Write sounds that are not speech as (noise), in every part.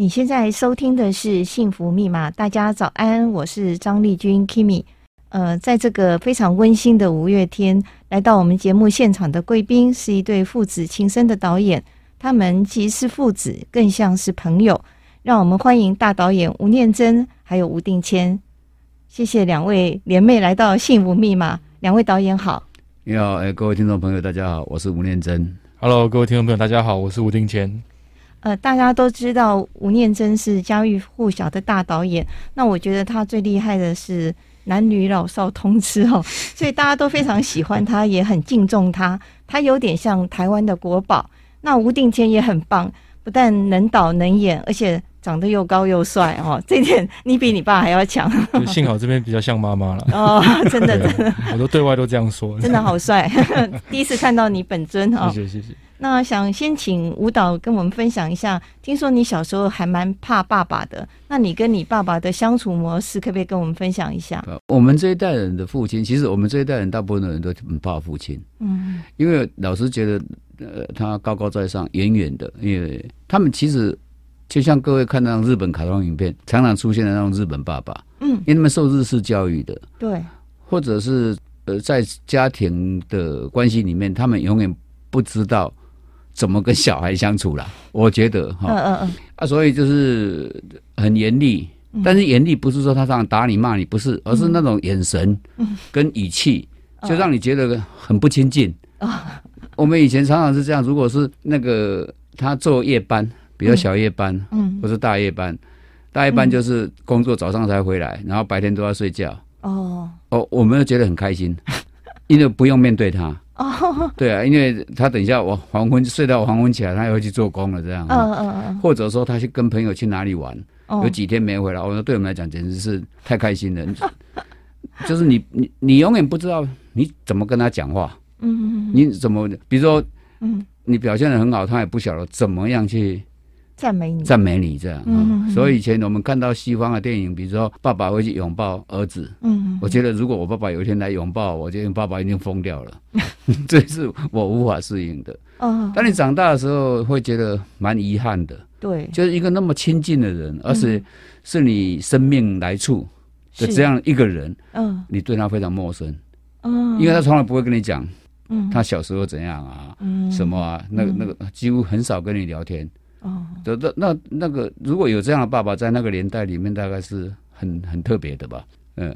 你现在收听的是《幸福密码》，大家早安，我是张丽君 Kimi。呃，在这个非常温馨的五月天，来到我们节目现场的贵宾是一对父子情深的导演，他们既是父子，更像是朋友。让我们欢迎大导演吴念真还有吴定谦。谢谢两位联袂来到《幸福密码》，两位导演好。你好，哎，各位听众朋友，大家好，我是吴念真。Hello，各位听众朋友，大家好，我是吴定谦。呃，大家都知道吴念真是家喻户晓的大导演。那我觉得他最厉害的是男女老少通吃哦，(laughs) 所以大家都非常喜欢他，也很敬重他。他有点像台湾的国宝。那吴定谦也很棒，不但能导能演，而且。长得又高又帅哦，这一点你比你爸还要强。(laughs) 幸好这边比较像妈妈了 (laughs) 哦，真的真的，我都对外都这样说，真的好帅。第一次看到你本尊哦，谢谢谢谢。那想先请舞蹈跟我们分享一下，听说你小时候还蛮怕爸爸的，那你跟你爸爸的相处模式，可不可以跟我们分享一下？我们这一代人的父亲，其实我们这一代人大部分的人都很怕父亲，嗯，因为老师觉得呃他高高在上，远远的，因为他们其实。就像各位看那种日本卡通影片，常常出现的那种日本爸爸，嗯，因为他们受日式教育的，对，或者是呃，在家庭的关系里面，他们永远不知道怎么跟小孩相处了。(laughs) 我觉得哈，嗯嗯嗯，啊，所以就是很严厉，但是严厉不是说他这样打你骂你，不是，而是那种眼神跟语气，就让你觉得很不亲近。(laughs) 我们以前常常是这样，如果是那个他做夜班。比如小夜班，嗯，或是大夜班，大夜班就是工作早上才回来，然后白天都要睡觉。哦哦，我们觉得很开心，因为不用面对他。哦，对啊，因为他等一下我黄昏睡到黄昏起来，他又会去做工了，这样。嗯嗯嗯。或者说他去跟朋友去哪里玩，有几天没回来，我说对我们来讲简直是太开心了。(laughs) 就是你你你永远不知道你怎么跟他讲话。嗯嗯。你怎么比如说，嗯，你表现的很好，他也不晓得怎么样去。赞美你，赞美你这样。嗯，所以以前我们看到西方的电影，比如说爸爸会去拥抱儿子。嗯，我觉得如果我爸爸有一天来拥抱我，我觉得爸爸一定疯掉了。(laughs) 这是我无法适应的。哦。当你长大的时候，会觉得蛮遗憾的。对。就是一个那么亲近的人，而且是你生命来处的这样一个人。嗯。你对他非常陌生。嗯。因为他从来不会跟你讲，嗯，他小时候怎样啊？嗯。什么啊？那个那个几乎很少跟你聊天。哦，那那那个如果有这样的爸爸在那个年代里面，大概是很很特别的吧？嗯，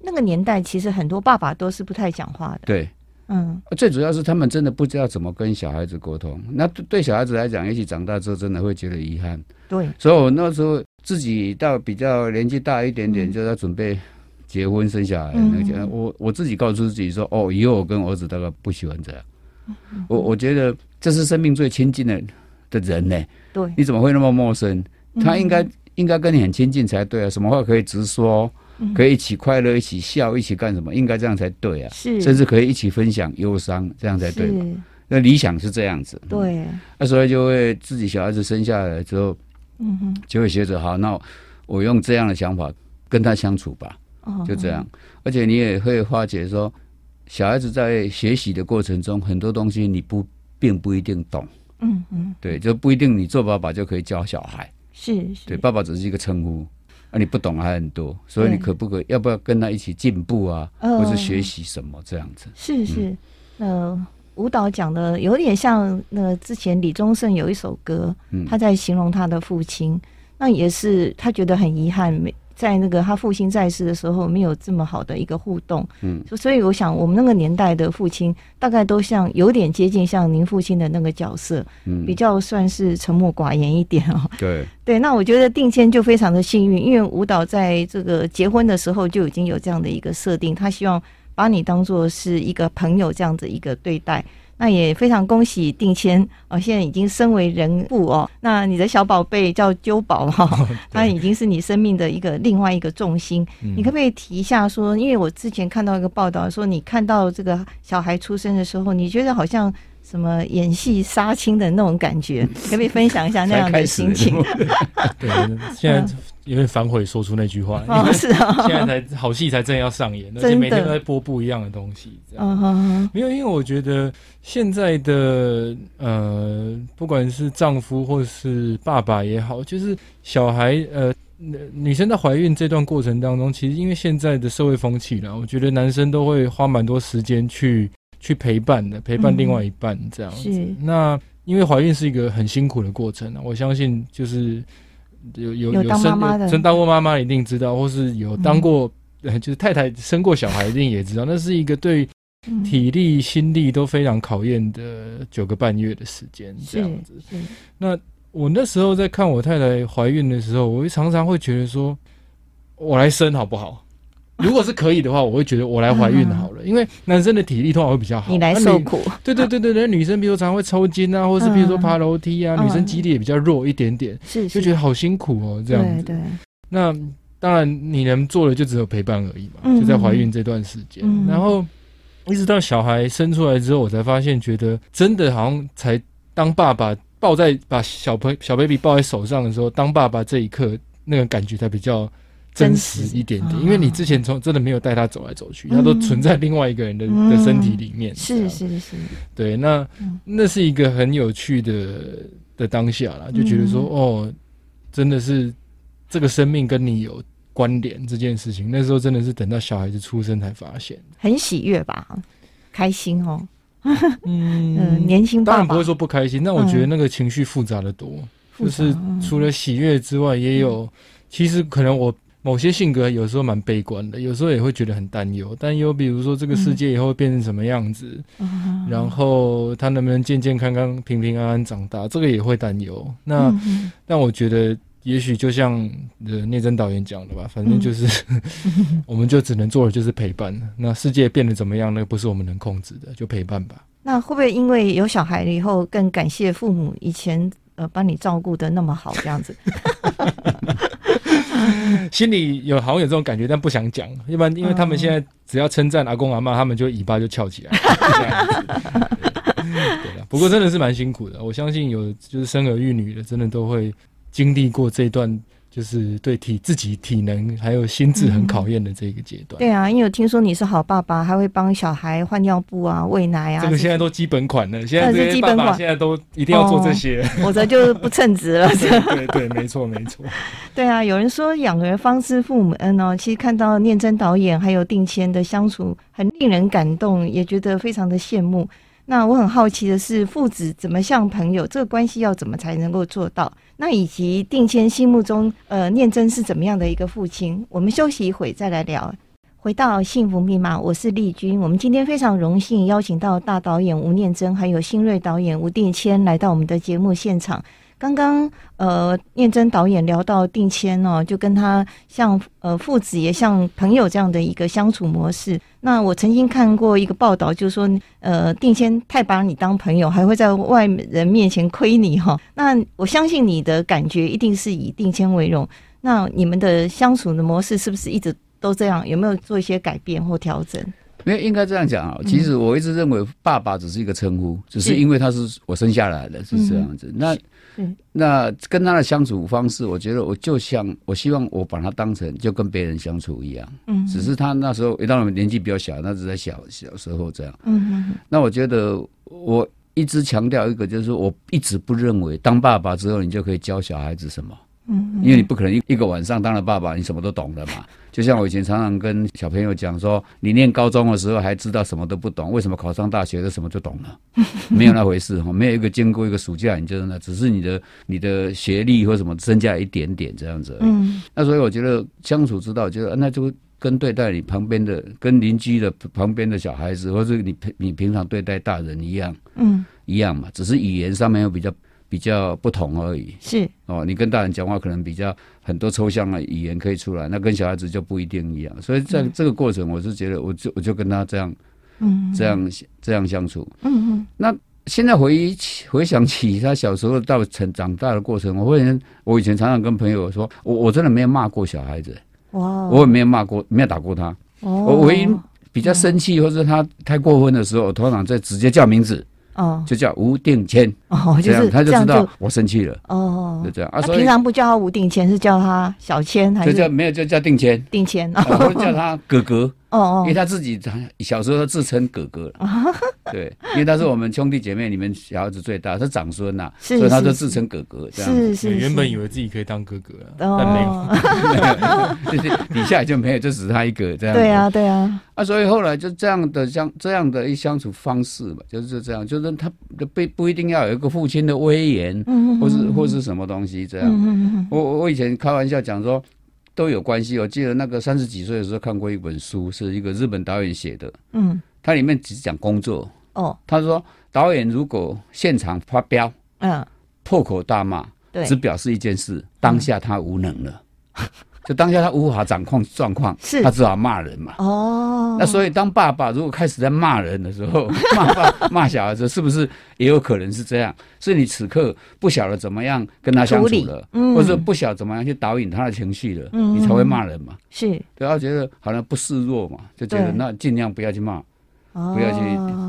那个年代其实很多爸爸都是不太讲话的。对，嗯，最主要是他们真的不知道怎么跟小孩子沟通。那对小孩子来讲，也许长大之后真的会觉得遗憾。对，所以我那时候自己到比较年纪大一点点，就要准备结婚生小孩。那个，我我自己告诉自己说，哦，以后我跟儿子大概不喜欢这样。我我觉得这是生命最亲近的。的人呢？对，你怎么会那么陌生？他应该、嗯、应该跟你很亲近才对啊！什么话可以直说，嗯、可以一起快乐，一起笑，一起干什么？应该这样才对啊！是，甚至可以一起分享忧伤，这样才对嘛？那理想是这样子。对，那、啊、所以就会自己小孩子生下来之后，嗯哼，就会学着好，那我用这样的想法跟他相处吧。哦，就这样。而且你也会发觉说，小孩子在学习的过程中，很多东西你不并不一定懂。嗯嗯，对，就不一定你做爸爸就可以教小孩，是，是，对，爸爸只是一个称呼，啊，你不懂还很多，所以你可不可以，要不要跟他一起进步啊，或是学习什么这样子？是是，呃，舞蹈讲的有点像那之前李宗盛有一首歌，他在形容他的父亲，那也是他觉得很遗憾没。在那个他父亲在世的时候，没有这么好的一个互动，嗯，所以我想我们那个年代的父亲，大概都像有点接近像您父亲的那个角色，嗯，比较算是沉默寡言一点哦。(laughs) 对 (laughs) 对，那我觉得定谦就非常的幸运，因为舞蹈在这个结婚的时候就已经有这样的一个设定，他希望把你当做是一个朋友这样子一个对待。那也非常恭喜定谦哦，现在已经身为人父哦。那你的小宝贝叫鸠宝哈，(laughs) 他已经是你生命的一个另外一个重心。你可不可以提一下说，因为我之前看到一个报道说，你看到这个小孩出生的时候，你觉得好像什么演戏杀青的那种感觉，可不可以分享一下那样的心情？(laughs) 对，现在有点反悔说出那句话，哦，是啊，现在才好戏才正要上演，而且每天都在播不一样的东西，这样。嗯，没有，因为我觉得现在的呃，不管是丈夫或是爸爸也好，就是小孩呃。女生在怀孕这段过程当中，其实因为现在的社会风气啦，我觉得男生都会花蛮多时间去去陪伴的，陪伴另外一半这样子。那因为怀孕是一个很辛苦的过程啊，我相信就是有有有生有生当过妈妈一定知道，或是有当过、嗯、(laughs) 就是太太生过小孩一定也知道，那是一个对体力心力都非常考验的九个半月的时间这样子。那。我那时候在看我太太怀孕的时候，我会常常会觉得说，我来生好不好？如果是可以的话，我会觉得我来怀孕好了，因为男生的体力通常会比较好。你来受苦。对对对对对，女生比如常常会抽筋啊，或是比如说爬楼梯啊，女生肌力也比较弱一点点，是就觉得好辛苦哦，这样子。对。那当然，你能做的就只有陪伴而已嘛，就在怀孕这段时间，然后一直到小孩生出来之后，我才发现，觉得真的好像才当爸爸。抱在把小朋小 baby 抱在手上的时候，当爸爸这一刻，那个感觉才比较真实一点点。因为你之前从真的没有带他走来走去，他都存在另外一个人的的身体里面。是是是，对，那那是一个很有趣的的当下啦，就觉得说，哦，真的是这个生命跟你有关联这件事情。那时候真的是等到小孩子出生才发现，很喜悦吧，开心哦。嗯，(laughs) 年轻爸爸。当然不会说不开心，但我觉得那个情绪复杂的多，嗯、就是除了喜悦之外，也有、嗯、其实可能我某些性格有时候蛮悲观的，有时候也会觉得很担忧，担忧比如说这个世界以后会变成什么样子，嗯、然后他能不能健健康康、平平安安长大，这个也会担忧。那、嗯、但我觉得。也许就像呃聂真导演讲的吧，反正就是，嗯、(laughs) (laughs) 我们就只能做的就是陪伴。那世界变得怎么样，那个不是我们能控制的，就陪伴吧。那会不会因为有小孩了以后，更感谢父母以前呃帮你照顾的那么好这样子？(laughs) (laughs) 心里有好像有这种感觉，但不想讲。一般因为他们现在只要称赞阿公阿妈，他们就尾巴就翘起来。(laughs) 对了，不过真的是蛮辛苦的。我相信有就是生儿育女的，真的都会。经历过这段，就是对体自己体能还有心智很考验的这个阶段。对啊，因为我听说你是好爸爸，还会帮小孩换尿布啊、喂奶啊。这个现在都基本款了，现在这些爸爸现在都一定要做这些，否则就不称职了。(laughs) 对对，没错没错。对啊，有人说养儿方知父母恩哦。其实看到念真导演还有定谦的相处，很令人感动，也觉得非常的羡慕。那我很好奇的是，父子怎么像朋友？这个关系要怎么才能够做到？那以及定谦心目中，呃，念真是怎么样的一个父亲？我们休息一会再来聊。回到幸福密码，我是丽君。我们今天非常荣幸邀请到大导演吴念真，还有新锐导演吴定谦来到我们的节目现场。刚刚呃，念真导演聊到定谦哦，就跟他像呃父子也像朋友这样的一个相处模式。那我曾经看过一个报道，就是说呃，定谦太把你当朋友，还会在外人面前亏你哈。那我相信你的感觉一定是以定谦为荣。那你们的相处的模式是不是一直都这样？有没有做一些改变或调整？没有，应该这样讲啊。其实我一直认为爸爸只是一个称呼，只是因为他是我生下来的，是这样子。那。嗯，那跟他的相处方式，我觉得我就像我希望我把他当成就跟别人相处一样，嗯，只是他那时候，当然年纪比较小，那是在小小时候这样，嗯，那我觉得我一直强调一个，就是说我一直不认为当爸爸之后你就可以教小孩子什么。嗯，因为你不可能一一个晚上当了爸爸，你什么都懂了嘛。(laughs) 就像我以前常常跟小朋友讲说，你念高中的时候还知道什么都不懂，为什么考上大学的什么就懂了？(laughs) 没有那回事哈，没有一个经过一个暑假，你就那，只是你的你的学历或什么增加一点点这样子。嗯，那所以我觉得相处之道，就那就跟对待你旁边的、跟邻居的旁边的小孩子，或者你平你平常对待大人一样，嗯，一样嘛，只是语言上面又比较。比较不同而已，是。哦，你跟大人讲话可能比较很多抽象的语言可以出来，那跟小孩子就不一定一样。所以在这个过程，我是觉得，我就我就跟他这样，嗯，这样这样相处，嗯嗯。那现在回忆起回想起他小时候到成长大的过程，我会，我以前常常跟朋友说，我我真的没有骂过小孩子，哇，我也没有骂过，没有打过他。哦，我唯一比较生气或者他太过分的时候，我通常在直接叫名字。哦，就叫吴定谦。哦，就是他就知道我生气了。哦，就这样。啊。所以平常不叫他吴定谦，是叫他小谦还是？就叫没有就叫定谦，定谦，叫他哥哥。(laughs) 哦哦，因为他自己小时候自称哥哥了，(laughs) 对，因为他是我们兄弟姐妹里面小孩子最大，是长孙呐，所以他就自称哥哥这样。是是，原本以为自己可以当哥哥了，但没有，(laughs) 就是底下就没有，就只是他一个这样。对啊对啊，啊，所以后来就这样的相这样的一相处方式嘛，就是这样，就是他不不一定要有一个父亲的威严，或是或是什么东西这样。我我以前开玩笑讲说。都有关系。我记得那个三十几岁的时候看过一本书，是一个日本导演写的。嗯，它里面只讲工作。哦，他说导演如果现场发飙，嗯，破口大骂，对，只表示一件事：当下他无能了。嗯 (laughs) 就当下他无法掌控状况，是。他只好骂人嘛。哦，那所以当爸爸如果开始在骂人的时候，(laughs) 骂爸骂小孩子，是不是也有可能是这样？是你此刻不晓得怎么样跟他相处了，嗯、或者不晓得怎么样去导引他的情绪了，嗯、你才会骂人嘛。是，对，他觉得好像不示弱嘛，就觉得那尽量不要去骂，不要去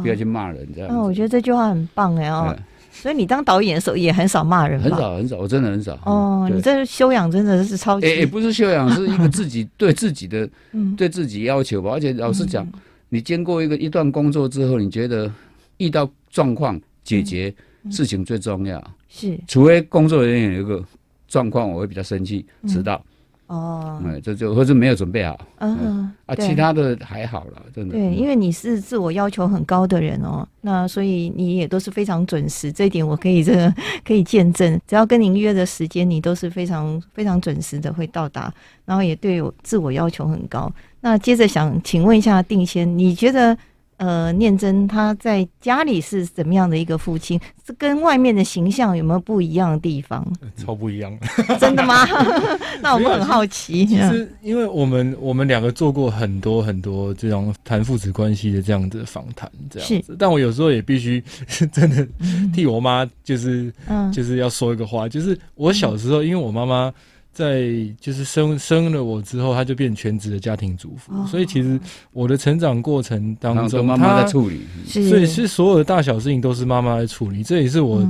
不要去骂人这样。那我觉得这句话很棒哎哦。所以你当导演的时候也很少骂人，很少很少，我真的很少。哦，你这修养真的是超级。也不是修养，是 (laughs) 一个自己对自己的，对自己要求吧。而且老实讲，你经过一个一段工作之后，你觉得遇到状况解决事情最重要。是，除非工作人员有一个状况，我会比较生气，迟到。哦，哎，这就或者没有准备好，嗯啊，其他的还好了，真的。对，因为你是自我要求很高的人哦，那所以你也都是非常准时，这一点我可以这个 (laughs) 可以见证。只要跟您约的时间，你都是非常非常准时的会到达，然后也对我自我要求很高。那接着想请问一下定先，你觉得？呃，念真他在家里是怎么样的一个父亲？是跟外面的形象有没有不一样的地方？超不一样，真的吗？(laughs) 那我们很好奇。其实，因为我们我们两个做过很多很多这种谈父子关系的这样的访谈，这样子。是但我有时候也必须真的替我妈，就是、嗯、就是要说一个话，就是我小时候，因为我妈妈。在就是生生了我之后，他就变全职的家庭主妇，哦、所以其实我的成长过程当中，妈妈在处理，所以是所有的大小事情都是妈妈在处理。这也是我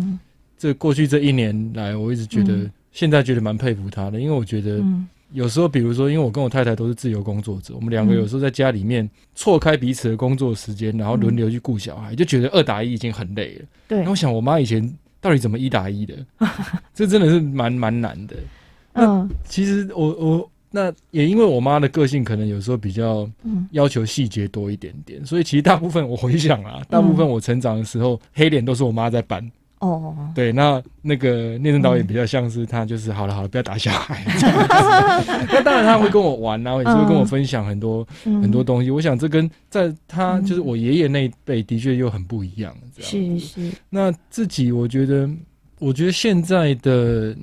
这过去这一年来，我一直觉得，嗯、现在觉得蛮佩服他的，因为我觉得有时候，比如说，因为我跟我太太都是自由工作者，我们两个有时候在家里面错开彼此的工作时间，然后轮流去顾小孩，就觉得二打一已经很累了。对，那我想我妈以前到底怎么一打一的？(laughs) 这真的是蛮蛮难的。那其实我我那也因为我妈的个性可能有时候比较要求细节多一点点，嗯、所以其实大部分我回想啊，大部分我成长的时候、嗯、黑脸都是我妈在搬。哦，对，那那个聂政导演比较像是他就是好了好了，不要打小孩。(laughs) 那当然他会跟我玩，然后也是会跟我分享很多、嗯、很多东西。我想这跟在他就是我爷爷那一辈的确又很不一样。是是。那自己我觉得，我觉得现在的。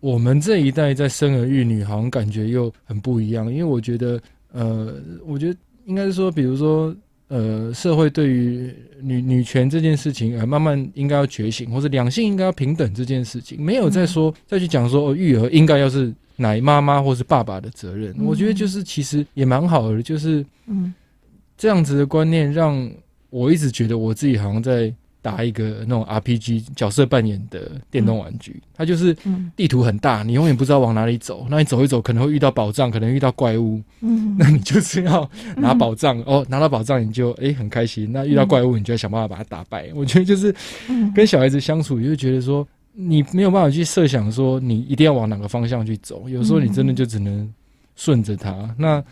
我们这一代在生儿育女，好像感觉又很不一样。因为我觉得，呃，我觉得应该是说，比如说，呃，社会对于女女权这件事情，呃，慢慢应该要觉醒，或者两性应该要平等这件事情，没有再说、嗯、再去讲说，育儿应该要是奶妈妈或是爸爸的责任。嗯、我觉得就是其实也蛮好的，就是嗯，这样子的观念让我一直觉得我自己好像在。打一个那种 RPG 角色扮演的电动玩具，嗯、它就是地图很大，你永远不知道往哪里走。那你走一走，可能会遇到宝藏，可能遇到怪物。嗯，那你就是要拿宝藏、嗯、哦，拿到宝藏你就哎、欸、很开心。那遇到怪物，你就要想办法把它打败。嗯、我觉得就是跟小孩子相处，你就觉得说你没有办法去设想说你一定要往哪个方向去走。有时候你真的就只能顺着它。那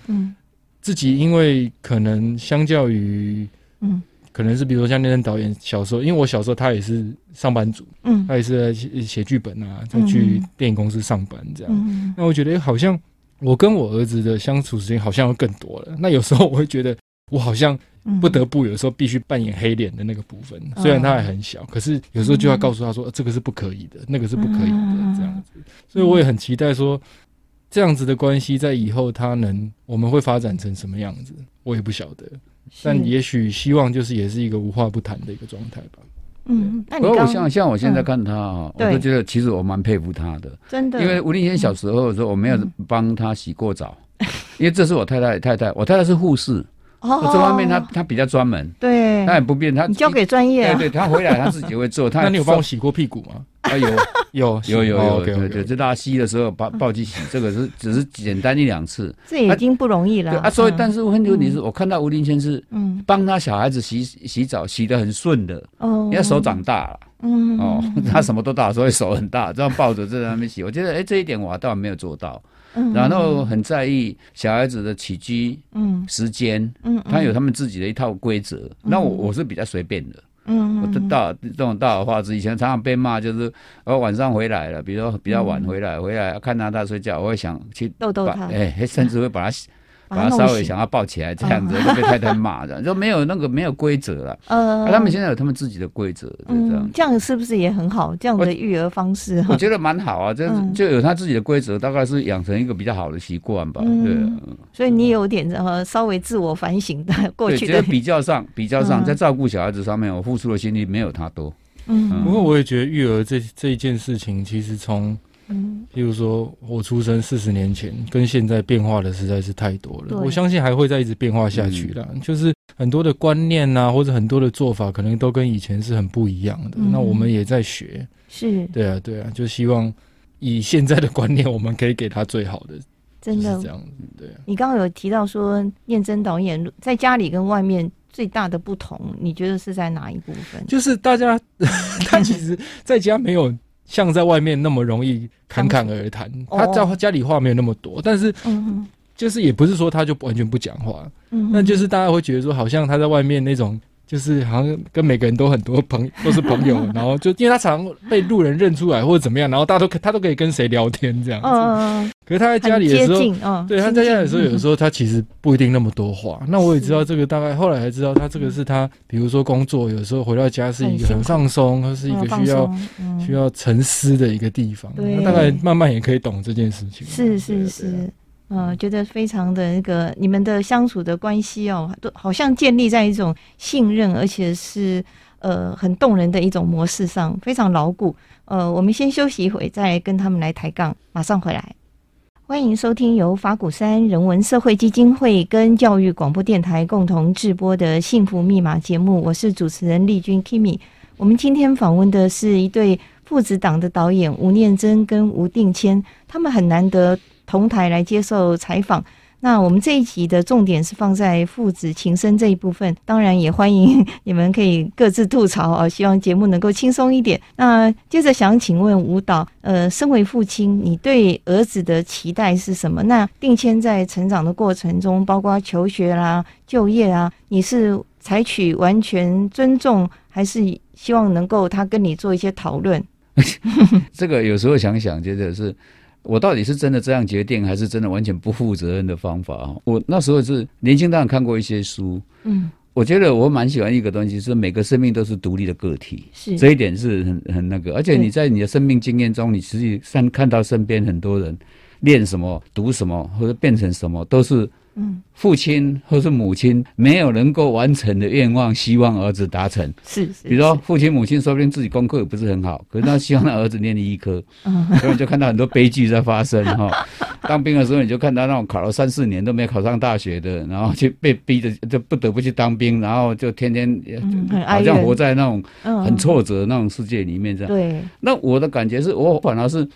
自己因为可能相较于嗯。可能是比如说像那阵导演小时候，因为我小时候他也是上班族，嗯，他也是在写写剧本啊，在去电影公司上班这样。嗯、那我觉得好像我跟我儿子的相处时间好像要更多了。那有时候我会觉得我好像不得不有时候必须扮演黑脸的那个部分，嗯、虽然他还很小，可是有时候就要告诉他说、这个是不可以的，那个是不可以的这样子。所以我也很期待说这样子的关系在以后他能我们会发展成什么样子，我也不晓得。但也许希望就是也是一个无话不谈的一个状态吧。嗯，不过我像像我现在看他啊，我都觉得其实我蛮佩服他的，真的。因为吴丽仙小时候的时候，我没有帮他洗过澡，因为这是我太太太太，我太太是护士，哦，这方面他他比较专门。对，对，他也不便，他你交给专业、啊，对，对他回来他自己会做。(laughs) 他那你有帮我洗过屁股吗？(laughs) 啊，有。有有有 (laughs) 有，对对，就大家吸的时候抱抱去洗，这个是只是简单一两次，这已经不容易了。啊，所以但是问题是，我看到吴林先是嗯。帮他小孩子洗洗澡，洗得很顺的哦，因为手长大了，嗯。哦，他什么都大，所以手很大，这样抱着在那边洗。我觉得哎，这一点我倒没有做到，然后很在意小孩子的起居嗯。时间嗯，他有他们自己的一套规则，那我我是比较随便的。嗯，我大这种大而化之，以前常常被骂，就是我晚上回来了，比如说比较晚回来，回来看到他睡觉，我会想去逗逗他，哎，甚至会把他。把他稍微想要抱起来这样子，就被太太骂的，就没有那个没有规则了。呃，他们现在有他们自己的规则，这样这样是不是也很好？这样的育儿方式，我觉得蛮好啊。这就有他自己的规则，大概是养成一个比较好的习惯吧。对，所以你有点呃稍微自我反省的过去的。比较上，比较上，在照顾小孩子上面，我付出的心力没有他多。嗯，不过我也觉得育儿这这一件事情，其实从。嗯，譬如说我出生四十年前跟现在变化的实在是太多了，我相信还会再一直变化下去啦。就是很多的观念啊，或者很多的做法，可能都跟以前是很不一样的。那我们也在学，是，对啊，对啊，就希望以现在的观念，我们可以给他最好的，真的这样子。对啊，你刚刚有提到说，念真导演在家里跟外面最大的不同，你觉得是在哪一部分？就是大家 (laughs) 他其实在家没有。像在外面那么容易侃侃而谈，他在家里话没有那么多，但是，就是也不是说他就完全不讲话，那就是大家会觉得说，好像他在外面那种。就是好像跟每个人都很多朋 (laughs) 都是朋友，(laughs) 然后就因为他常常被路人认出来或者怎么样，然后大家都他都可以跟谁聊天这样子。嗯，可是他在家里的时候，对，他在家里的时候，有的时候 (laughs) 他其实不一定那么多话。那我也知道这个，大概后来才知道他这个是他，比如说工作，有时候回到家是一个很放松，他是一个需要需要沉思的一个地方。那大概慢慢也可以懂这件事情。是是是。呃，觉得非常的那个，你们的相处的关系哦，都好像建立在一种信任，而且是呃很动人的一种模式上，非常牢固。呃，我们先休息一会，再跟他们来抬杠，马上回来。欢迎收听由法鼓山人文社会基金会跟教育广播电台共同制播的《幸福密码》节目，我是主持人丽君 Kimi。我们今天访问的是一对父子档的导演吴念真跟吴定谦，他们很难得。同台来接受采访，那我们这一集的重点是放在父子情深这一部分，当然也欢迎你们可以各自吐槽啊，希望节目能够轻松一点。那接着想请问吴导，呃，身为父亲，你对儿子的期待是什么？那定谦在成长的过程中，包括求学啦、就业啊，你是采取完全尊重，还是希望能够他跟你做一些讨论？这个有时候想想，觉得是。我到底是真的这样决定，还是真的完全不负责任的方法？我那时候是年轻，当然看过一些书，嗯，我觉得我蛮喜欢一个东西，是每个生命都是独立的个体，是。这一点是很很那个，而且你在你的生命经验中，你实际上看到身边很多人练什么、读什么或者变成什么，都是。嗯，父亲或是母亲没有能够完成的愿望，希望儿子达成。是，是，比如说父亲母亲说不定自己功课也不是很好，可是他希望他儿子念医科，(laughs) 所以你就看到很多悲剧在发生哈。(laughs) 当兵的时候，你就看到那种考了三四年都没考上大学的，然后就被逼着就不得不去当兵，然后就天天好像活在那种很挫折的那种世界里面这样。对。那我的感觉是我反而是，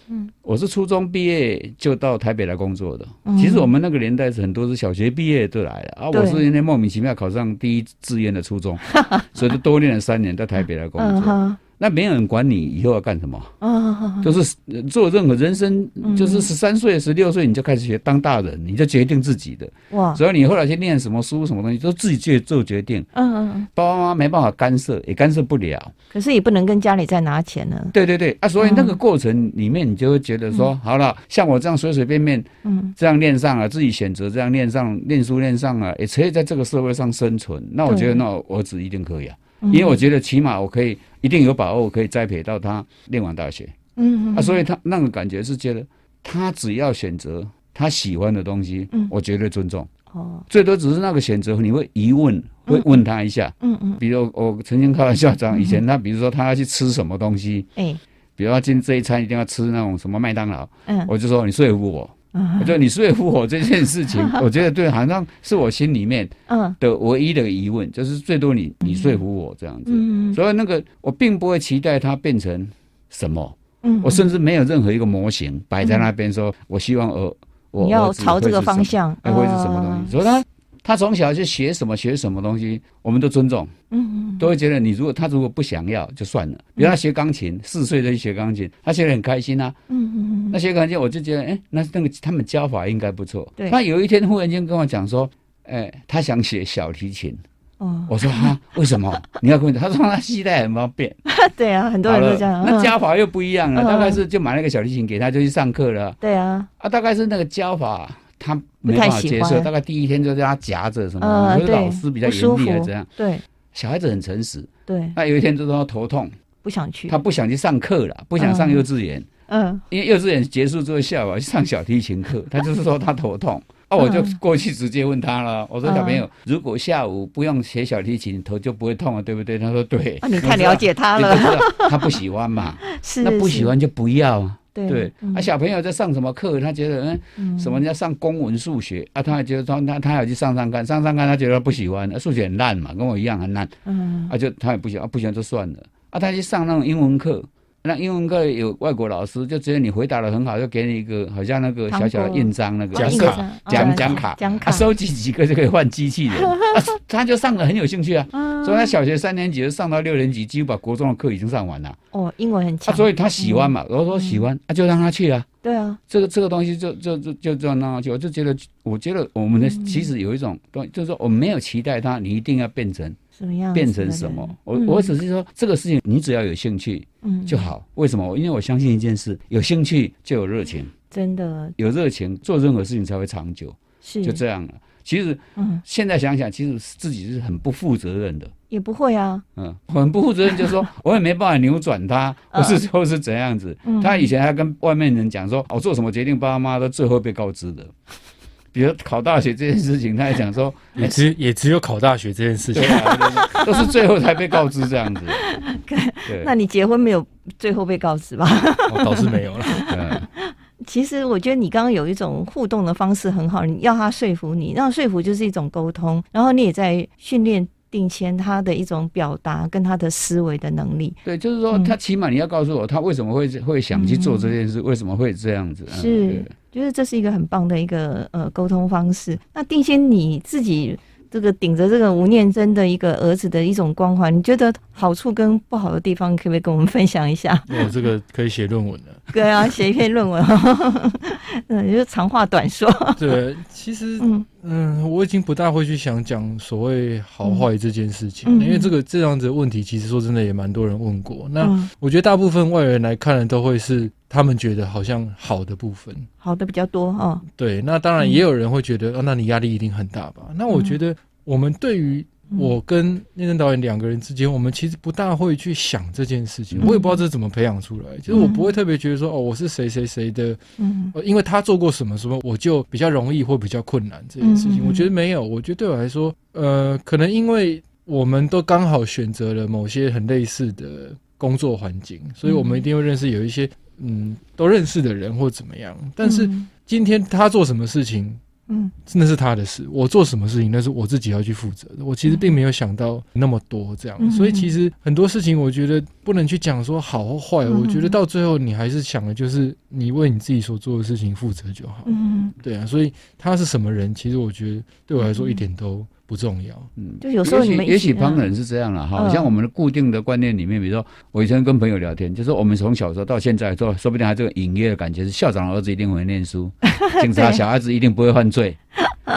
我是初中毕业就到台北来工作的。其实我们那个年代是很多是小。小学毕业就来了啊！我是因为莫名其妙考上第一志愿的初中，(laughs) 所以就多念了三年，到台北来工作。那没有人管你以后要干什么，就是做任何人生，就是十三岁、十六岁你就开始学当大人，你就决定自己的。哇！所以你后来去念什么书、什么东西，都自己去做决定。嗯嗯嗯，爸爸妈妈没办法干涉，也干涉不了。可是也不能跟家里再拿钱呢。对对对啊！所以那个过程里面，你就会觉得说，好了，像我这样随随便便，嗯，这样念上了，自己选择这样念上，念书念上了，也可以在这个社会上生存。那我觉得，那我儿子一定可以啊。因为我觉得起码我可以一定有把握，可以栽培到他念完大学。嗯啊，所以他那个感觉是觉得他只要选择他喜欢的东西，嗯。我绝对尊重。哦，最多只是那个选择你会疑问，会问他一下。嗯嗯，比如我曾经开玩笑讲，以前他比如说他要去吃什么东西，哎，比如他今这一餐一定要吃那种什么麦当劳，嗯，我就说你说服我，我觉得你说服我这件事情，(laughs) 我觉得对，好像是我心里面的唯一的疑问，就是最多你你说服我这样子。所以那个我并不会期待它变成什么，我甚至没有任何一个模型摆在那边说，我希望我我要朝这个方向，会是什么东西？所以他他从小就学什么学什么东西，我们都尊重，嗯嗯都会觉得你如果他如果不想要就算了。比如他学钢琴，四岁就去学钢琴，他学得很开心啊，嗯嗯嗯那学钢琴我就觉得，哎，那那个他们教法应该不错。对。他有一天忽然间跟我讲说，哎，他想学小提琴。哦。我说啊，为什么？(laughs) 你要跟他说他携带很方便。对啊，很多人都这样。那教法又不一样了，大概是就买了个小提琴给他，就去上课了。对啊。啊，大概是那个教法。他没办法接受，大概第一天就叫他夹着什么，因为老师比较严厉啊，这样。对，小孩子很诚实。对，那有一天就说他头痛，不想去，他不想去上课了，不想上幼稚园。嗯，因为幼稚园结束之后下午去上小提琴课，(laughs) 他就是说他头痛。啊，我就过去直接问他了，我说小朋友，如果下午不用学小提琴，头就不会痛了，对不对？他说对。那你太了解他了，(laughs) 他不喜欢嘛，(laughs) 是，那不喜欢就不要。对，啊，小朋友在上什么课？他觉得嗯，什么叫上公文数学啊？他还觉得他他他要去上上看，上上看，他觉得不喜欢，数学很烂嘛，跟我一样很烂。嗯，啊，就他也不喜欢，不喜欢就算了。啊，他去上那种英文课，那英文课有外国老师，就觉得你回答的很好，就给你一个好像那个小小的印章，那个奖卡，奖奖卡，奖卡，收集几个就可以换机器人。(laughs) 他就上的很有兴趣啊。所以他小学三年级就上到六年级，几乎把国中的课已经上完了。哦，英文很强。所以他喜欢嘛，我说喜欢，那就让他去啊。对啊，这个这个东西就就就就这样让他去。我就觉得，我觉得我们的其实有一种东西，就是说我们没有期待他，你一定要变成什么样，变成什么。我我只是说这个事情，你只要有兴趣，嗯，就好。为什么？因为我相信一件事，有兴趣就有热情。真的，有热情做任何事情才会长久。是，就这样了。其实，嗯，现在想想，其实自己是很不负责任的。也不会啊，嗯，很不负责任，就是说我也没办法扭转他，或是或是怎样子。他以前还跟外面人讲说，我做什么决定，爸妈都最后被告知的。比如考大学这件事情，他还讲说，也只也只有考大学这件事情，都是最后才被告知这样子。(laughs) 对，那你结婚没有最后被告知吧？倒是没有了。(laughs) 其实我觉得你刚刚有一种互动的方式很好，你要他说服你，让说服就是一种沟通，然后你也在训练定谦他的一种表达跟他的思维的能力。对，就是说他起码你要告诉我他为什么会会想去做这件事，嗯、为什么会这样子。是，就是这是一个很棒的一个呃沟通方式。那定先你自己。这个顶着这个吴念真的一个儿子的一种光环，你觉得好处跟不好的地方，可不可以跟我们分享一下？(laughs) 哦，这个可以写论文的。(laughs) 对啊，写一篇论文，(laughs) 嗯，就长话短说。对，其实，嗯嗯，我已经不大会去想讲所谓好坏这件事情，嗯、因为这个这样子的问题，其实说真的也蛮多人问过。嗯、那我觉得大部分外人来看的，都会是他们觉得好像好的部分，好的比较多哦。对，那当然也有人会觉得，嗯、哦，那你压力一定很大吧？那我觉得。我们对于我跟念真导演两个人之间，我们其实不大会去想这件事情。我也不知道这是怎么培养出来。其实我不会特别觉得说，哦，我是谁谁谁的，嗯，因为他做过什么什么，我就比较容易或比较困难这件事情。我觉得没有，我觉得对我来说，呃，可能因为我们都刚好选择了某些很类似的工作环境，所以我们一定会认识有一些嗯都认识的人或怎么样。但是今天他做什么事情？嗯，那是他的事。我做什么事情，那是我自己要去负责的。我其实并没有想到那么多这样，嗯、所以其实很多事情，我觉得不能去讲说好或坏。嗯、我觉得到最后，你还是想的就是你为你自己所做的事情负责就好。嗯，对啊。所以他是什么人，其实我觉得对我来说一点都不重要。嗯，就有时候你们也许旁人是这样了哈。像我们的固定的观念里面，比如说我以前跟朋友聊天，就是我们从小时候到现在，说说不定还这个隐约的感觉是校长的儿子一定会念书，(laughs) 警察小孩子一定不会犯罪。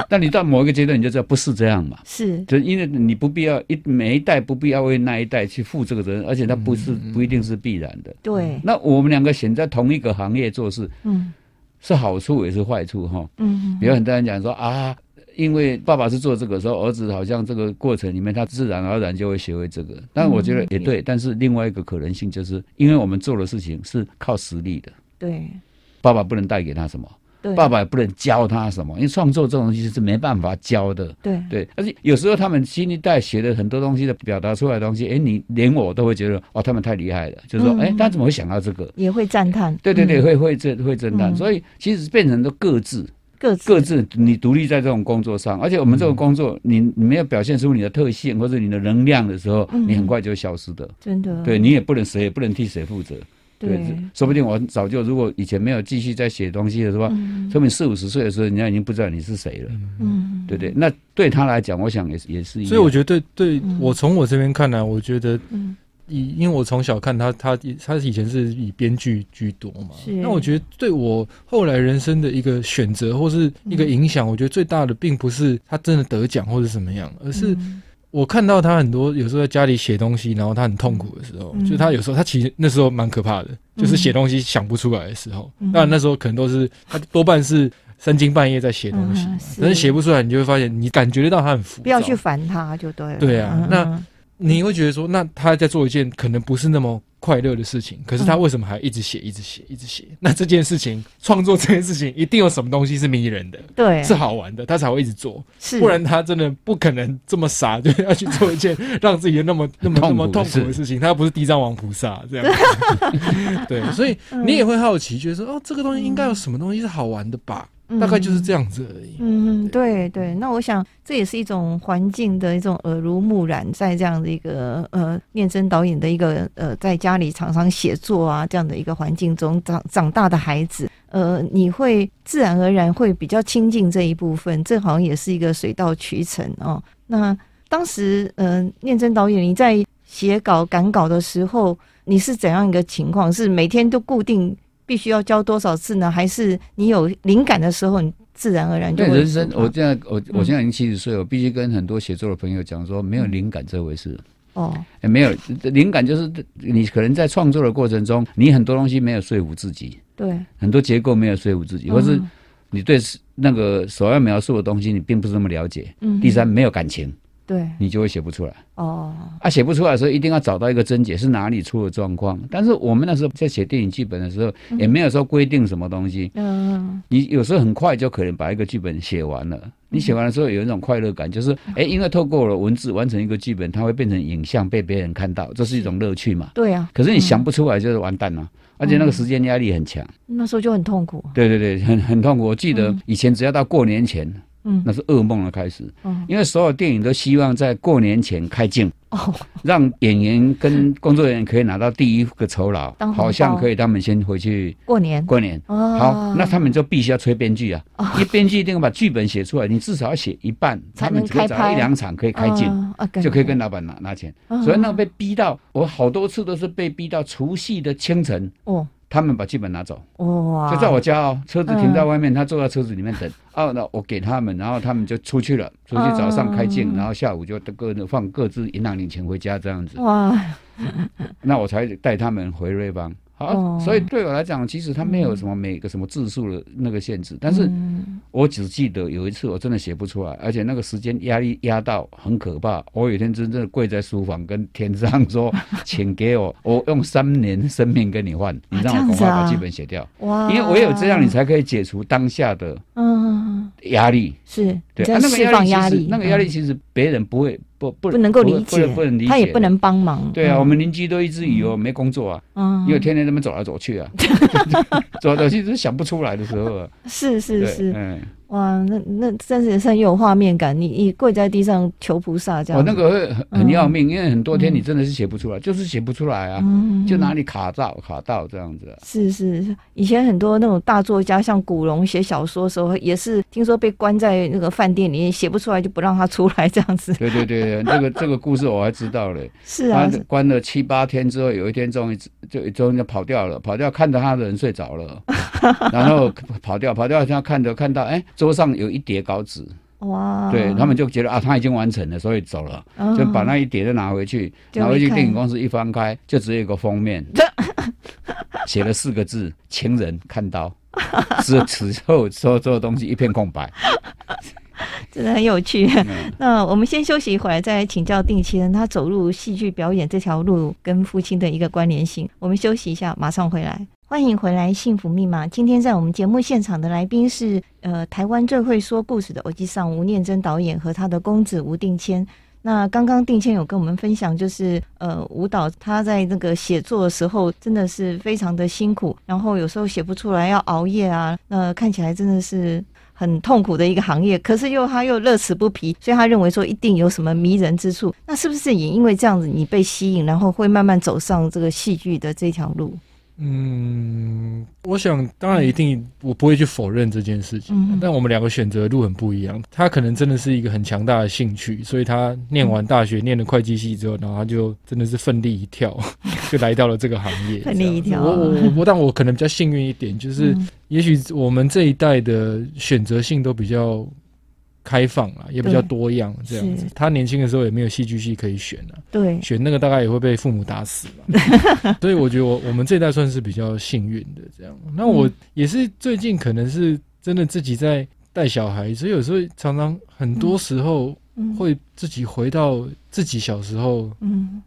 但你到某一个阶段，你就知道不是这样嘛？(laughs) 是，就因为你不必要一每一代不必要为那一代去负这个责任，而且它不是不一定是必然的。对。那我们两个选在同一个行业做事，嗯，是好处也是坏处哈。嗯。比如很多人讲说啊，因为爸爸是做这个时候，儿子好像这个过程里面他自然而然就会学会这个。但我觉得也对，但是另外一个可能性就是，因为我们做的事情是靠实力的。对。爸爸不能带给他什么。对，爸爸也不能教他什么，因为创作这种东西是没办法教的。对对，而且有时候他们新一代学的很多东西的表达出来的东西，哎，你连我都会觉得哦，他们太厉害了，就是说，哎、嗯，他怎么会想到这个？也会赞叹。对对对，嗯、会会赞会赞叹。所以其实变成都各自。各自各自，你独立在这种工作上，而且我们这个工作，你你没有表现出你的特性或者你的能量的时候，你很快就消失的。真的，对你也不能谁也不能替谁负责。对，说不定我早就如果以前没有继续在写东西的话，说明四五十岁的时候，人家已经不知道你是谁了。嗯，对对，那对他来讲，我想也是也是一样。所以我觉得对，对我从我这边看来，我觉得嗯。以因为我从小看他，他他以前是以编剧居多嘛。是。那我觉得对我后来人生的一个选择或是一个影响，嗯、我觉得最大的并不是他真的得奖或者怎么样，而是我看到他很多有时候在家里写东西，然后他很痛苦的时候，嗯、就他有时候他其实那时候蛮可怕的，就是写东西想不出来的时候。当然、嗯、那时候可能都是他多半是三更半夜在写东西。但是写不出来，你就会发现你感觉得到他很浮躁。不要去烦他就对了。对啊，嗯、那。你会觉得说，那他在做一件可能不是那么快乐的事情，可是他为什么还一直写、一直写、一直写？那这件事情，创作这件事情，一定有什么东西是迷人的，对，是好玩的，他才会一直做。是，不然他真的不可能这么傻，就要去做一件 (laughs) 让自己那么那么那么痛苦的事情。他又不是地藏王菩萨这样。(laughs) 对，所以你也会好奇，觉得说，哦，这个东西应该有什么东西是好玩的吧？大概就是这样子而已。嗯，对对。那我想这也是一种环境的一种耳濡目染，在这样的一个呃念真导演的一个呃在家里常常写作啊这样的一个环境中长长大的孩子，呃，你会自然而然会比较亲近这一部分，这好像也是一个水到渠成哦。那当时呃念真导演你在写稿赶稿的时候，你是怎样一个情况？是每天都固定？必须要教多少次呢？还是你有灵感的时候，你自然而然就对？人生，我现在我我现在已经七十岁，我必须跟很多写作的朋友讲说，没有灵感这回事。哦，没有灵感，就是你可能在创作的过程中，你很多东西没有说服自己，对，很多结构没有说服自己，或是你对那个所要描述的东西，你并不是那么了解。嗯，第三，没有感情。对，你就会写不出来哦。啊，写不出来的时候，一定要找到一个症结，是哪里出了状况。但是我们那时候在写电影剧本的时候，也没有说规定什么东西。嗯，你有时候很快就可能把一个剧本写完了。你写完的时候有一种快乐感，就是哎，因为透过了文字完成一个剧本，它会变成影像被别人看到，这是一种乐趣嘛？对啊。可是你想不出来，就是完蛋了，而且那个时间压力很强。那时候就很痛苦。对对对，很很痛苦。我记得以前只要到过年前。嗯，那是噩梦的开始。嗯，因为所有电影都希望在过年前开镜，哦，让演员跟工作人员可以拿到第一个酬劳，好像可以他们先回去过年。过年，好，那他们就必须要催编剧啊，因为编剧一定要把剧本写出来，你至少要写一半，他们只找一两场可以开镜，就可以跟老板拿拿钱。所以那个被逼到，我好多次都是被逼到除夕的清晨。哦。他们把剧本拿走，哇！就在我家哦，车子停在外面，他坐在车子里面等。哦，那我给他们，然后他们就出去了，出去早上开镜，然后下午就各自放各自银行领钱回家这样子。哇！(laughs) 那我才带他们回瑞邦。好，所以对我来讲，其实他没有什么每个什么字数的那个限制，但是我只记得有一次我真的写不出来，而且那个时间压力压到很可怕。我有一天真正的跪在书房跟天上说：“请给我，我用三年生命跟你换，你让我赶快把剧本写掉。哇！因为唯有这样，你才可以解除当下的嗯压力。是对啊，那个压力其实那个压力其实别人不会。不不不能够理解，不能理解，他也不能帮忙。对啊，我们邻居都一直以为我没工作啊，因为天天这么走来走去啊，(laughs) (laughs) 走来走去就是想不出来的时候啊。是是是，嗯。哇，那那真是很有画面感。你你跪在地上求菩萨这样。哦，那个会很很要命，因为很多天你真的是写不出来，就是写不出来啊，就哪里卡到卡到这样子。啊是是，以前很多那种大作家，像古龙写小说的时候，也是听说被关在那个饭店里面，写不出来就不让他出来这样子。对对对，这个这个故事我还知道嘞。(laughs) 是啊。他关了七八天之后，有一天终于就终于就跑掉了，跑掉看着他的人睡着了，(laughs) 然后跑掉跑掉，他看着看到哎。桌上有一叠稿纸，哇！对他们就觉得啊，他已经完成了，所以走了，哦、就把那一叠就拿回去，拿回去电影公司一翻开，就只有一个封面，(laughs) 写了四个字：“情人看刀。(laughs) ”之此后，所有所有东西一片空白，真的很有趣。嗯、那我们先休息一会儿，再来请教定期人他走入戏剧表演这条路跟父亲的一个关联性。我们休息一下，马上回来。欢迎回来，《幸福密码》。今天在我们节目现场的来宾是呃，台湾最会说故事的欧吉桑吴念真导演和他的公子吴定谦。那刚刚定谦有跟我们分享，就是呃，舞蹈他在那个写作的时候真的是非常的辛苦，然后有时候写不出来要熬夜啊，那看起来真的是很痛苦的一个行业。可是又他又乐此不疲，所以他认为说一定有什么迷人之处。那是不是也因为这样子你被吸引，然后会慢慢走上这个戏剧的这条路？嗯，我想当然一定，我不会去否认这件事情。嗯、但我们两个选择的路很不一样。他可能真的是一个很强大的兴趣，所以他念完大学，嗯、念了会计系之后，然后他就真的是奋力一跳，(laughs) 就来到了这个行业。奋力一跳。我我我，但我可能比较幸运一点，就是也许我们这一代的选择性都比较。开放啊，也比较多样这样子。他年轻的时候也没有戏剧系可以选啊，对，选那个大概也会被父母打死嘛。(laughs) 所以我觉得我我们这一代算是比较幸运的这样。那我也是最近可能是真的自己在带小孩，所以有时候常常很多时候会自己回到自己小时候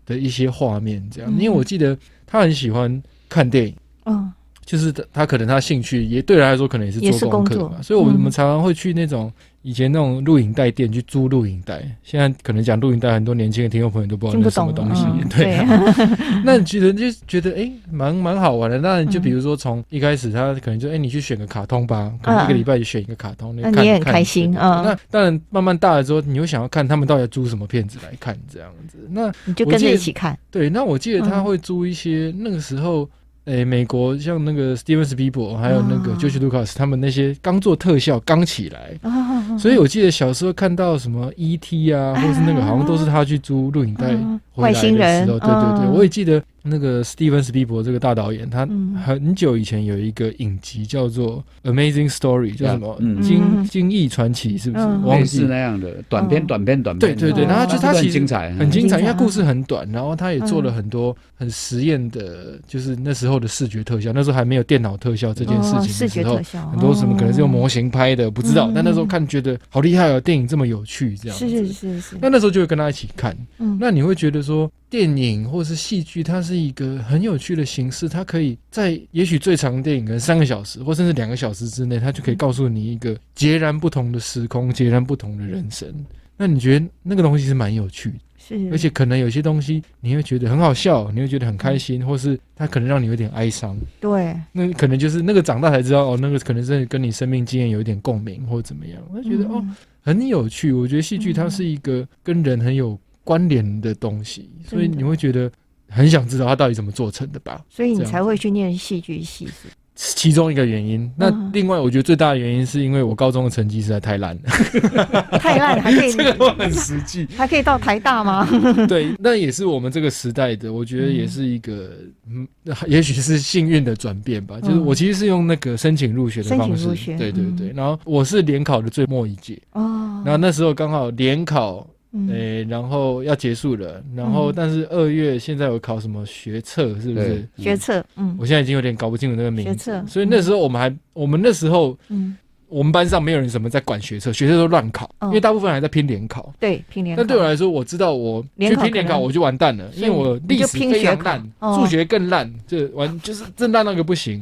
的一些画面这样。因为我记得他很喜欢看电影，嗯，就是他他可能他兴趣也对他来说可能也是做功课嘛，所以我们常常会去那种。以前那种录影带店去租录影带，现在可能讲录影带，很多年轻的听众朋友都不知道那是什么东西。嗯、(laughs) 对、啊，(laughs) 那你觉得就觉得哎，蛮、欸、蛮好玩的。那你就比如说从一开始，他可能就哎、欸，你去选个卡通吧，可能一个礼拜就选一个卡通，那、嗯、你也很开心啊。那当然，慢慢大了之后，你又想要看他们到底要租什么片子来看这样子。那你就跟着一起看。对，那我记得他会租一些那个时候。诶、欸，美国像那个 Steven Spielberg 还有那个 George Lucas，他们那些刚做特效刚起来，所以我记得小时候看到什么 E.T. 啊，或是那个好像都是他去租录影带回来的时候，对对对，我也记得。那个史蒂芬史蒂伯这个大导演，他很久以前有一个影集叫做《Amazing Story》，叫什么《惊惊异传奇》，是不是？类似那样的短片、短片、短片。对对对，然后就他其实很精彩，很精彩，因为故事很短，然后他也做了很多很实验的，就是那时候的视觉特效。那时候还没有电脑特效这件事情的时候，很多什么可能是用模型拍的，不知道。但那时候看觉得好厉害哦，电影这么有趣，这样。是是是是。那那时候就会跟他一起看，那你会觉得说。电影或是戏剧，它是一个很有趣的形式。它可以在也许最长的电影可能三个小时，或甚至两个小时之内，它就可以告诉你一个截然不同的时空、截然不同的人生。那你觉得那个东西是蛮有趣的，是，而且可能有些东西你会觉得很好笑，你会觉得很开心，或是它可能让你有点哀伤。对，那可能就是那个长大才知道哦，那个可能是跟你生命经验有一点共鸣，或者怎么样。我觉得哦，很有趣。我觉得戏剧它是一个跟人很有。关联的东西，所以你会觉得很想知道它到底怎么做成的吧？所以你才会去念戏剧系，是。其中一个原因。那另外，我觉得最大的原因是因为我高中的成绩实在太烂了，(laughs) 太烂还可以 (laughs) 这个很实际，还可以到台大吗？(laughs) 对，那也是我们这个时代的，我觉得也是一个，嗯，也许是幸运的转变吧。就是我其实是用那个申请入学的方式，对对对，然后我是联考的最末一届。哦，然后那时候刚好联考。诶、欸，然后要结束了，然后但是二月现在有考什么学测，是不是？学测，嗯，我现在已经有点搞不清楚那个名字。学测，所以那时候我们还，我们那时候，嗯，我们班上没有人什么在管学测，学测都乱考，因为大部分还在拼联考。对，拼联考。但对我来说，我知道我去拼联考，我就完蛋了，因为我历史非常烂，数学更烂，就完 (laughs) 就是真烂那个不行。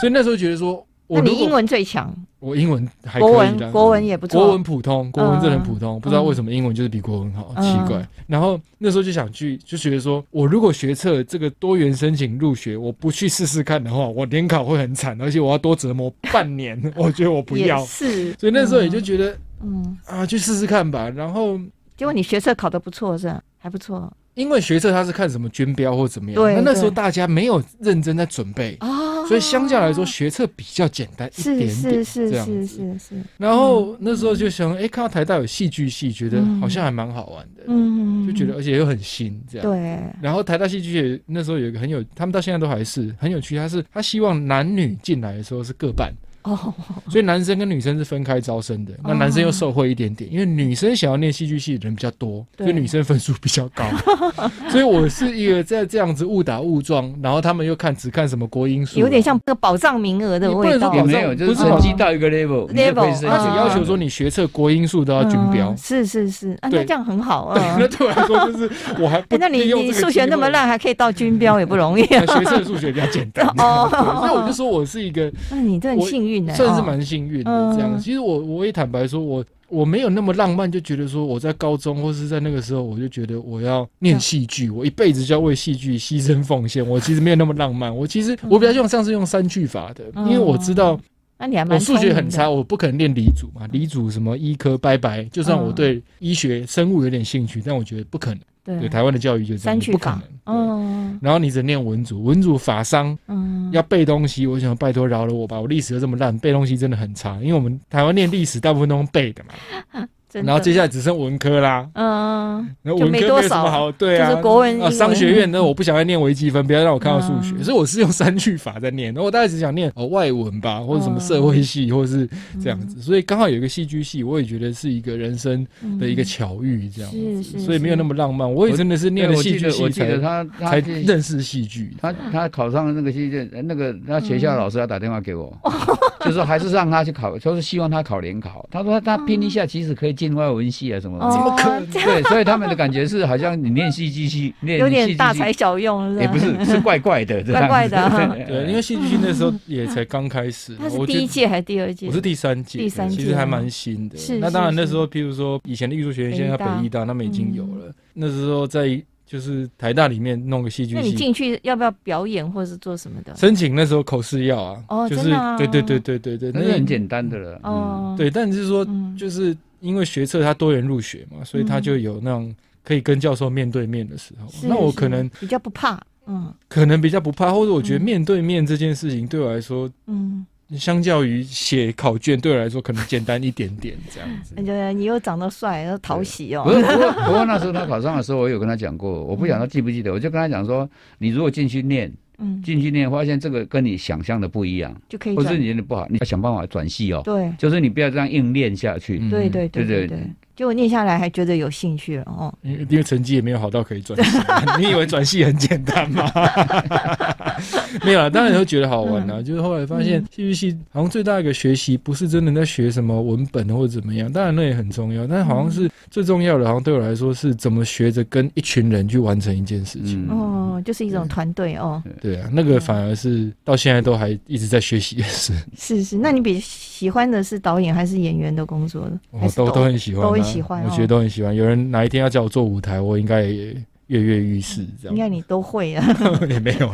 所以那时候觉得说。那你英文最强，我英文还可以，国文国文也不错，国文普通，国文真的很普通，不知道为什么英文就是比国文好，奇怪。然后那时候就想去，就觉得说我如果学测这个多元申请入学，我不去试试看的话，我联考会很惨，而且我要多折磨半年，(laughs) 我觉得我不要。是，所以那时候也就觉得，嗯啊，去试试看吧。然后结果你学测考的不错，是吧？还不错。因为学测他是看什么军标或怎么样，那那时候大家没有认真在准备，所以相较来说学测比较简单一点点，是是是是是。然后那时候就想，哎，看到台大有戏剧系，觉得好像还蛮好玩的，嗯，就觉得而且又很新，这样。对。然后台大戏剧系那时候有一个很有，他们到现在都还是很有趣，他是他希望男女进来的时候是各半。哦，所以男生跟女生是分开招生的。那男生又受惠一点点，因为女生想要念戏剧系的人比较多，所以女生分数比较高。(laughs) 所以我是一个在这样子误打误撞，然后他们又看只看什么国英数，有点像那个保障名额的味道。也没有，就是成绩到一个 level，level，而且要求说你学测国英数都要均标。是是是，啊，那这样很好啊。(laughs) 那对我来说就是我还，(laughs) 那你你数学那么烂，还可以到均标也不容易啊。学测数学比较简单哦，所以我就说我是一个，那你这很幸运。算是蛮幸运的，这样。其实我我也坦白说，我我没有那么浪漫，就觉得说我在高中或是在那个时候，我就觉得我要念戏剧，我一辈子就要为戏剧牺牲奉献。我其实没有那么浪漫，我其实我比较像是用三句法的，因为我知道，那你还我数学很差，我不可能练理组嘛，理组什么医科拜拜。就算我对医学生物有点兴趣，但我觉得不可能。对，台湾的教育就是这样，不可能。嗯，然后你只念文组，文组法商，嗯，要背东西，我想拜托饶了我吧，我历史又这么烂，背东西真的很差，因为我们台湾念历史大部分都用背的嘛。(laughs) 然后接下来只剩文科啦，嗯，然后文科没有什么好，对啊，国文啊，商学院那我不想再念微积分，不要让我看到数学，所以我是用三句法在念，然后我大概只想念哦外文吧，或者什么社会系，或者是这样子，所以刚好有一个戏剧系，我也觉得是一个人生的一个巧遇，这样子，所以没有那么浪漫，我也真的是念了戏剧系才才认识戏剧，他他考上那个戏剧，那个那学校老师要打电话给我，(laughs) 就是还是让他去考，就是希望他考联考，他说他拼一下，其实可以进。外文系啊什么的，怎么可能？对，所以他们的感觉是好像你念戏剧系，(laughs) 念有点大材小用，也不是，是怪怪的，(laughs) 怪怪的。(laughs) 对，因为戏剧系那时候也才刚开始。他是第一届还是第二届？我是第三届，第三届其实还蛮新的。是，那当然那时候，譬如说以前的艺术学院，现在北艺大，他们已经有了。那时候在。就是台大里面弄个戏剧系，那你进去要不要表演或者是做什么的？申请那时候口试要啊，哦，就是对对对对对对，那是很简单的了。哦，对，但是说就是因为学测它多元入学嘛，所以他就有那种可以跟教授面对面的时候。那我可能比较不怕，嗯，可能比较不怕，或者我觉得面对面这件事情对我来说，嗯。相较于写考卷，对我来说可能简单一点点，这样子。(laughs) 对，你又长得帅，又讨喜哦。不过，不过，那时候他考上的时候，我有跟他讲过，我不晓得他记不记得，我就跟他讲说，你如果进去念，嗯，进去念，发现这个跟你想象的不一样，就可以，或是你念的不好，你要想办法转系哦。对，就是你不要这样硬练下去。对对对对对。结果念下来还觉得有兴趣了哦，因为成绩也没有好到可以转系，(laughs) 你以为转系很简单吗？(laughs) 没有啊，当然会觉得好玩啊。就是后来发现戏剧系好像最大一个学习不是真的在学什么文本或者怎么样，当然那也很重要，但好像是最重要的，好像对我来说是怎么学着跟一群人去完成一件事情。哦，就是一种团队哦。对啊，那个反而是到现在都还一直在学习的事。是是，那你比喜欢的是导演还是演员的工作呢？我都都很喜欢。喜欢，我觉得都很喜欢。有人哪一天要叫我做舞台，我应该也跃跃欲试。这样应该你都会啊，(laughs) 也没有。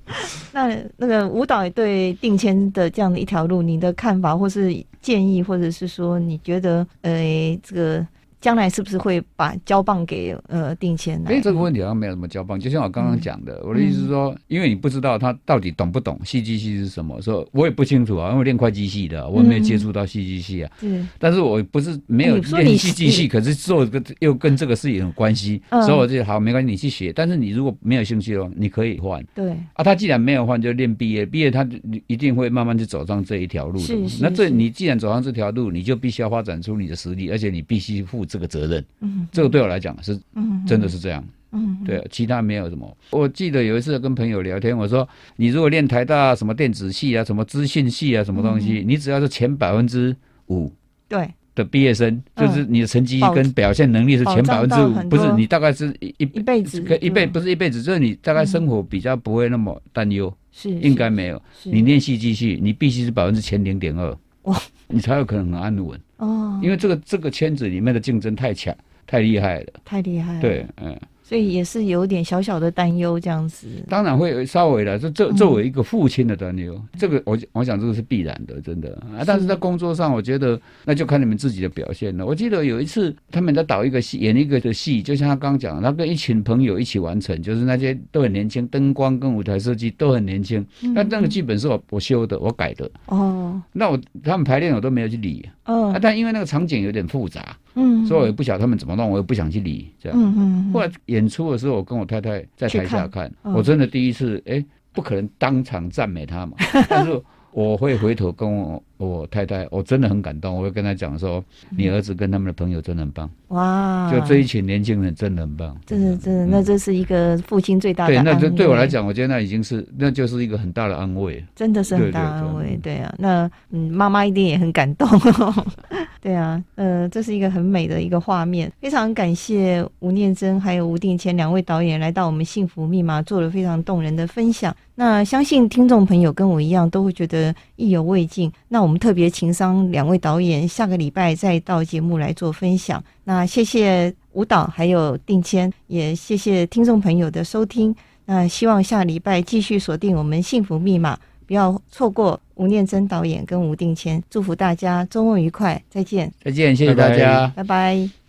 (laughs) 那那个舞蹈对定签的这样的一条路，你的看法或是建议，或者是说你觉得，呃，这个。将来是不是会把交棒给呃定谦呢？哎，这个问题好像没有什么交棒，就像我刚刚讲的，嗯、我的意思是说，因为你不知道他到底懂不懂戏剧系是什么，说我也不清楚啊，因为练会计系的，我也没有接触到戏剧系啊。嗯。但是我不是没有练戏剧系，可是做个又跟这个事有关系，嗯、所以我就好没关系，你去学。但是你如果没有兴趣的话，你可以换。对。啊，他既然没有换，就练毕业，毕业他一定会慢慢就走上这一条路的。是，是，是。那这你既然走上这条路，你就必须要发展出你的实力，而且你必须负。这个责任，嗯，这个对我来讲是，嗯，真的是这样，嗯，对，其他没有什么。我记得有一次跟朋友聊天，我说，你如果练台大什么电子系啊，什么资讯系啊，什么东西，你只要是前百分之五，对。的毕业生，就是你的成绩跟表现能力是前百分之五，不是你大概是一一辈子，一辈不是一辈子，就是你大概生活比较不会那么担忧，是应该没有。你练戏剧系，你必须是百分之前零点二，哇，你才有可能很安稳。哦，因为这个这个圈子里面的竞争太强，太厉害了，太厉害了。对，嗯。所以也是有点小小的担忧，这样子。当然会稍微的，这这作为一个父亲的担忧，嗯、这个我我想这个是必然的，真的啊。但是在工作上，我觉得那就看你们自己的表现了。我记得有一次他们在导一个戏，演一个的戏，就像他刚刚讲，他跟一群朋友一起完成，就是那些都很年轻，灯光跟舞台设计都很年轻。那、嗯、那个剧本是我我修的，我改的。哦。那我他们排练我都没有去理。哦。啊，但因为那个场景有点复杂。嗯，所以我也不晓得他们怎么弄，我也不想去理这样。嗯嗯。后来演出的时候，我跟我太太在台下看，我真的第一次，哎，不可能当场赞美他嘛。(laughs) 但是我会回头跟我我太太，我真的很感动，我会跟她讲说，你儿子跟他们的朋友真的很棒。哇！就这一群年轻人真的很棒。这是真的，那这是一个父亲最大的。对，那这对我来讲，我觉得那已经是，那就是一个很大的安慰。真的是很大的安慰，对啊。那嗯，妈妈一定也很感动。(laughs) 对啊，呃，这是一个很美的一个画面。非常感谢吴念真还有吴定谦两位导演来到我们《幸福密码》做了非常动人的分享。那相信听众朋友跟我一样都会觉得意犹未尽。那我们特别情商两位导演，下个礼拜再到节目来做分享。那谢谢舞蹈还有定谦，也谢谢听众朋友的收听。那希望下礼拜继续锁定我们《幸福密码》，不要错过吴念真导演跟吴定谦。祝福大家周末愉快，再见！再见，谢谢大家，拜拜。拜拜。